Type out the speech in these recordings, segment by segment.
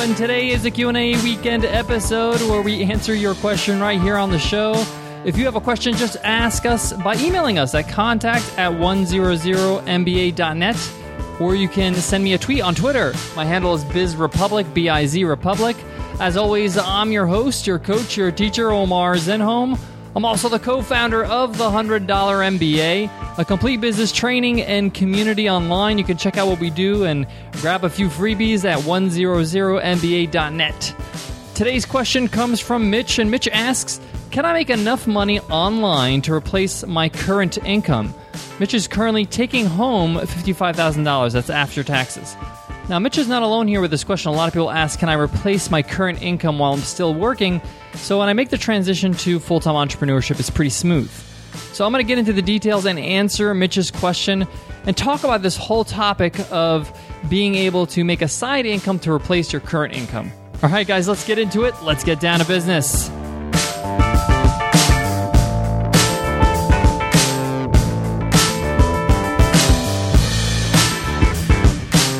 and today is a Q&A weekend episode where we answer your question right here on the show. If you have a question, just ask us by emailing us at contact at 100mba.net or you can send me a tweet on Twitter. My handle is BizRepublic, B-I-Z Republic. As always, I'm your host, your coach, your teacher, Omar Zenhom. I'm also the co-founder of the $100 MBA, a complete business training and community online. You can check out what we do and grab a few freebies at 100mba.net. Today's question comes from Mitch, and Mitch asks, can I make enough money online to replace my current income? Mitch is currently taking home $55,000. That's after taxes. Now, Mitch is not alone here with this question. A lot of people ask, can I replace my current income while I'm still working? So, when I make the transition to full time entrepreneurship, it's pretty smooth. So, I'm going to get into the details and answer Mitch's question and talk about this whole topic of being able to make a side income to replace your current income. All right, guys, let's get into it. Let's get down to business.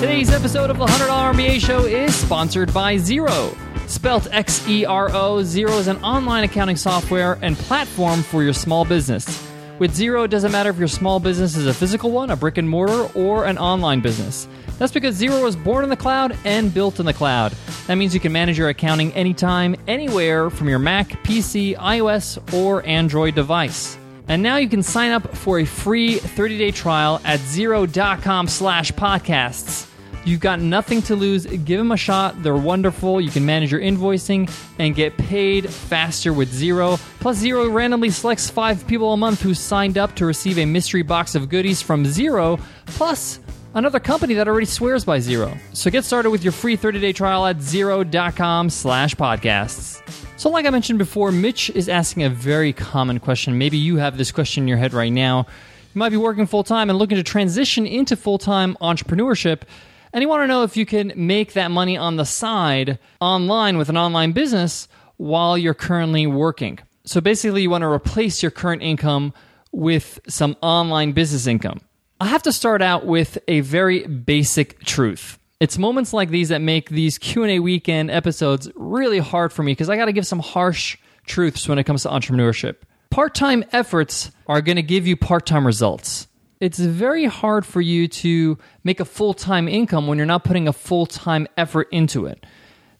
Today's episode of the $100 MBA Show is sponsored by Xero. Spelt X E R O, Xero is an online accounting software and platform for your small business. With Xero, it doesn't matter if your small business is a physical one, a brick and mortar, or an online business. That's because Xero was born in the cloud and built in the cloud. That means you can manage your accounting anytime, anywhere from your Mac, PC, iOS, or Android device. And now you can sign up for a free 30-day trial at xero.com slash podcasts. You've got nothing to lose. Give them a shot. They're wonderful. You can manage your invoicing and get paid faster with Xero. Plus, Xero randomly selects five people a month who signed up to receive a mystery box of goodies from Xero, plus another company that already swears by Xero. So get started with your free 30-day trial at xero.com slash podcasts. So like I mentioned before, Mitch is asking a very common question. Maybe you have this question in your head right now. You might be working full-time and looking to transition into full-time entrepreneurship – and you want to know if you can make that money on the side online with an online business while you're currently working. So basically, you want to replace your current income with some online business income. I have to start out with a very basic truth. It's moments like these that make these Q&A weekend episodes really hard for me because I got to give some harsh truths when it comes to entrepreneurship. Part-time efforts are going to give you part-time results it's very hard for you to make a full time income when you're not putting a full time effort into it.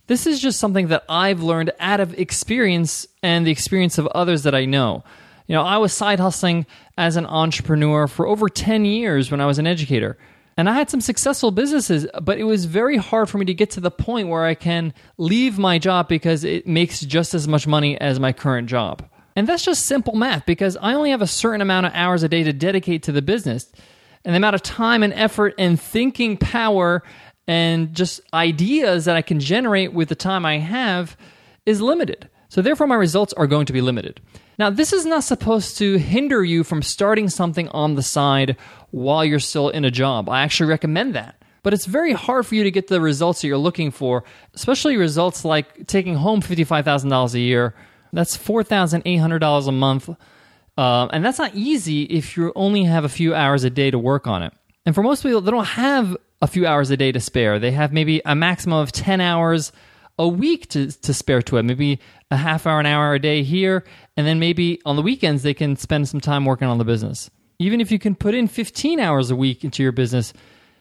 This is just something that I've learned out of experience and the experience of others that I know. You know, I was side hustling as an entrepreneur for over 10 years when I was an educator. And I had some successful businesses, but it was very hard for me to get to the point where I can leave my job because it makes just as much money as my current job. And that's just simple math because I only have a certain amount of hours a day to dedicate to the business. And the amount of time and effort and thinking power and just ideas that I can generate with the time I have is limited. So, therefore, my results are going to be limited. Now, this is not supposed to hinder you from starting something on the side while you're still in a job. I actually recommend that. But it's very hard for you to get the results that you're looking for, especially results like taking home $55,000 a year that's four thousand eight hundred dollars a month, uh, and that's not easy if you only have a few hours a day to work on it. And for most people, they don't have a few hours a day to spare. They have maybe a maximum of ten hours a week to, to spare to it. Maybe a half hour, an hour a day here, and then maybe on the weekends they can spend some time working on the business. Even if you can put in 15 hours a week into your business,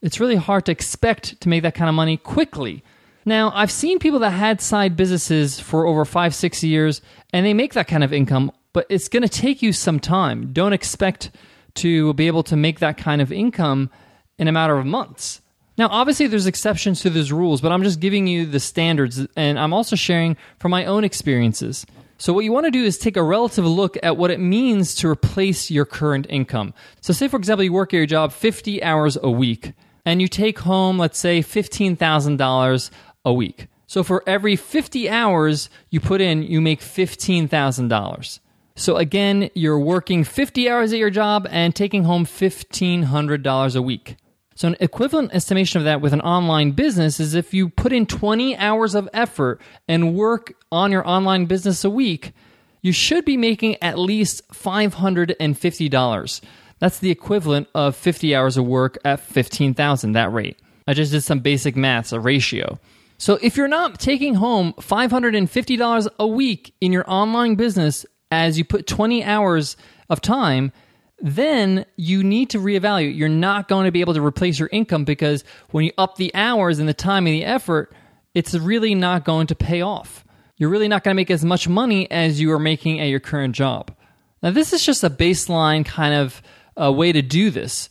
it's really hard to expect to make that kind of money quickly. Now, I've seen people that had side businesses for over five, six years, and they make that kind of income, but it's going to take you some time. Don't expect to be able to make that kind of income in a matter of months. Now, obviously, there's exceptions to these rules, but I'm just giving you the standards, and I'm also sharing from my own experiences. So, what you want to do is take a relative look at what it means to replace your current income. So, say, for example, you work at your job 50 hours a week, and you take home, let's say, $15,000 a week. So for every 50 hours you put in, you make $15,000. So again, you're working 50 hours at your job and taking home $1,500 a week. So an equivalent estimation of that with an online business is if you put in 20 hours of effort and work on your online business a week, you should be making at least $550. That's the equivalent of 50 hours of work at 15,000 that rate. I just did some basic maths, a ratio. So if you're not taking home $550 a week in your online business as you put 20 hours of time, then you need to reevaluate. You're not going to be able to replace your income because when you up the hours and the time and the effort, it's really not going to pay off. You're really not going to make as much money as you are making at your current job. Now, this is just a baseline kind of uh, way to do this.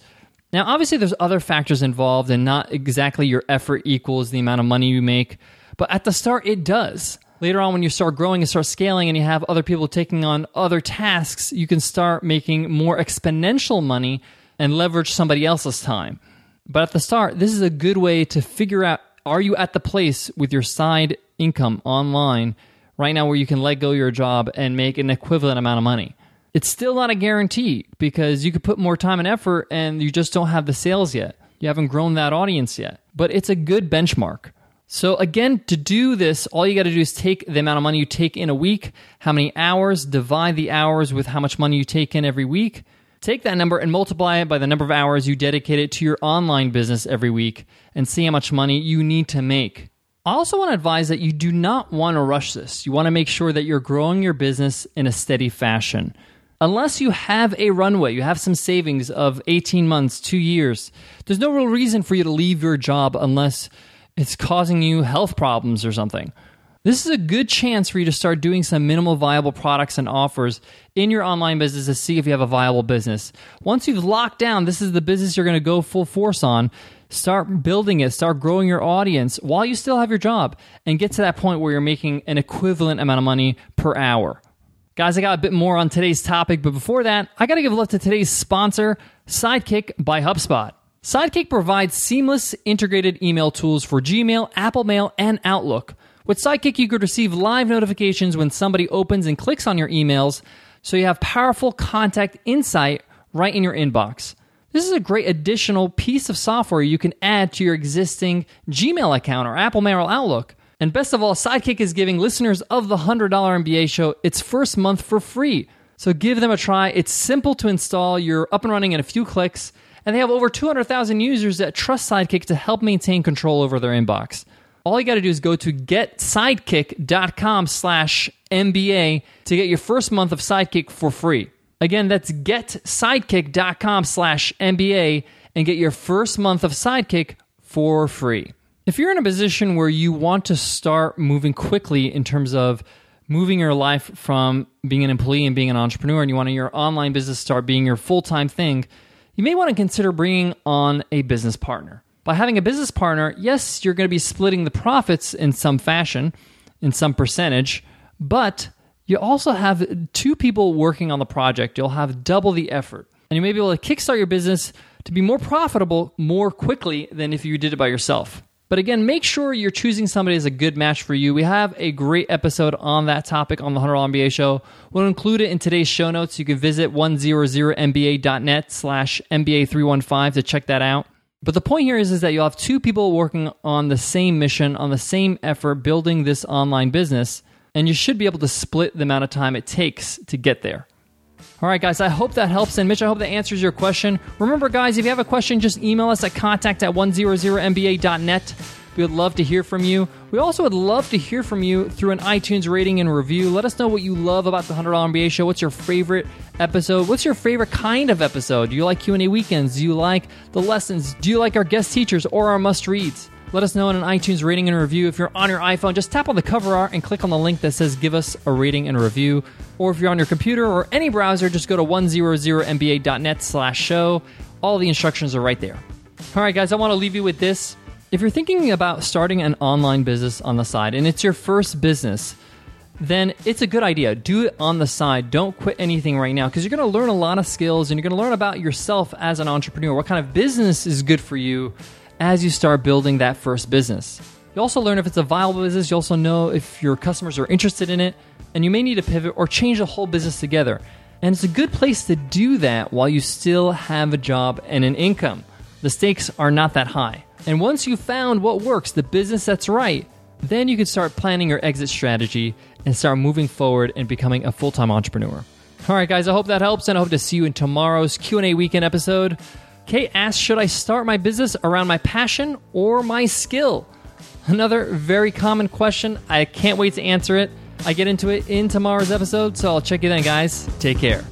Now, obviously, there's other factors involved, and not exactly your effort equals the amount of money you make, but at the start, it does. Later on, when you start growing and start scaling, and you have other people taking on other tasks, you can start making more exponential money and leverage somebody else's time. But at the start, this is a good way to figure out are you at the place with your side income online right now where you can let go your job and make an equivalent amount of money? It's still not a guarantee because you could put more time and effort and you just don't have the sales yet. You haven't grown that audience yet, but it's a good benchmark. So, again, to do this, all you got to do is take the amount of money you take in a week, how many hours, divide the hours with how much money you take in every week. Take that number and multiply it by the number of hours you dedicate it to your online business every week and see how much money you need to make. I also want to advise that you do not want to rush this. You want to make sure that you're growing your business in a steady fashion unless you have a runway, you have some savings of 18 months, two years, there's no real reason for you to leave your job unless it's causing you health problems or something. This is a good chance for you to start doing some minimal viable products and offers in your online business to see if you have a viable business. Once you've locked down, this is the business you're going to go full force on. Start building it, start growing your audience while you still have your job, and get to that point where you're making an equivalent amount of money per hour. Guys, I got a bit more on today's topic, but before that, I got to give a love to today's sponsor, Sidekick by HubSpot. Sidekick provides seamless integrated email tools for Gmail, Apple Mail, and Outlook. With Sidekick, you could receive live notifications when somebody opens and clicks on your emails, so you have powerful contact insight right in your inbox. This is a great additional piece of software you can add to your existing Gmail account or Apple Mail or Outlook. And best of all, Sidekick is giving listeners of the $100 MBA show its first month for free. So give them a try. It's simple to install. You're up and running in a few clicks. And they have over 200,000 users that trust Sidekick to help maintain control over their inbox. All you got to do is go to getsidekick.com slash MBA to get your first month of Sidekick for free. Again, that's getsidekick.com slash MBA and get your first month of Sidekick for free. If you're in a position where you want to start moving quickly in terms of moving your life from being an employee and being an entrepreneur, and you want your online business to start being your full time thing, you may want to consider bringing on a business partner. By having a business partner, yes, you're going to be splitting the profits in some fashion, in some percentage, but you also have two people working on the project. You'll have double the effort. And you may be able to kickstart your business to be more profitable more quickly than if you did it by yourself. But again, make sure you're choosing somebody as a good match for you. We have a great episode on that topic on the $100 MBA show. We'll include it in today's show notes. You can visit 100mba.net slash MBA315 to check that out. But the point here is, is that you'll have two people working on the same mission, on the same effort, building this online business, and you should be able to split the amount of time it takes to get there. All right, guys, I hope that helps. And Mitch, I hope that answers your question. Remember, guys, if you have a question, just email us at contact at 100mba.net. We would love to hear from you. We also would love to hear from you through an iTunes rating and review. Let us know what you love about the $100 MBA show. What's your favorite episode? What's your favorite kind of episode? Do you like Q&A weekends? Do you like the lessons? Do you like our guest teachers or our must-reads? Let us know in an iTunes rating and review. If you're on your iPhone, just tap on the cover art and click on the link that says give us a rating and review. Or if you're on your computer or any browser, just go to 100mba.net slash show. All the instructions are right there. All right, guys, I want to leave you with this. If you're thinking about starting an online business on the side and it's your first business, then it's a good idea. Do it on the side. Don't quit anything right now because you're going to learn a lot of skills and you're going to learn about yourself as an entrepreneur. What kind of business is good for you as you start building that first business. You also learn if it's a viable business. You also know if your customers are interested in it, and you may need to pivot or change the whole business together. And it's a good place to do that while you still have a job and an income. The stakes are not that high. And once you've found what works, the business that's right, then you can start planning your exit strategy and start moving forward and becoming a full-time entrepreneur. All right, guys, I hope that helps, and I hope to see you in tomorrow's Q&A weekend episode. Kate asks, should I start my business around my passion or my skill? Another very common question. I can't wait to answer it. I get into it in tomorrow's episode, so I'll check you then, guys. Take care.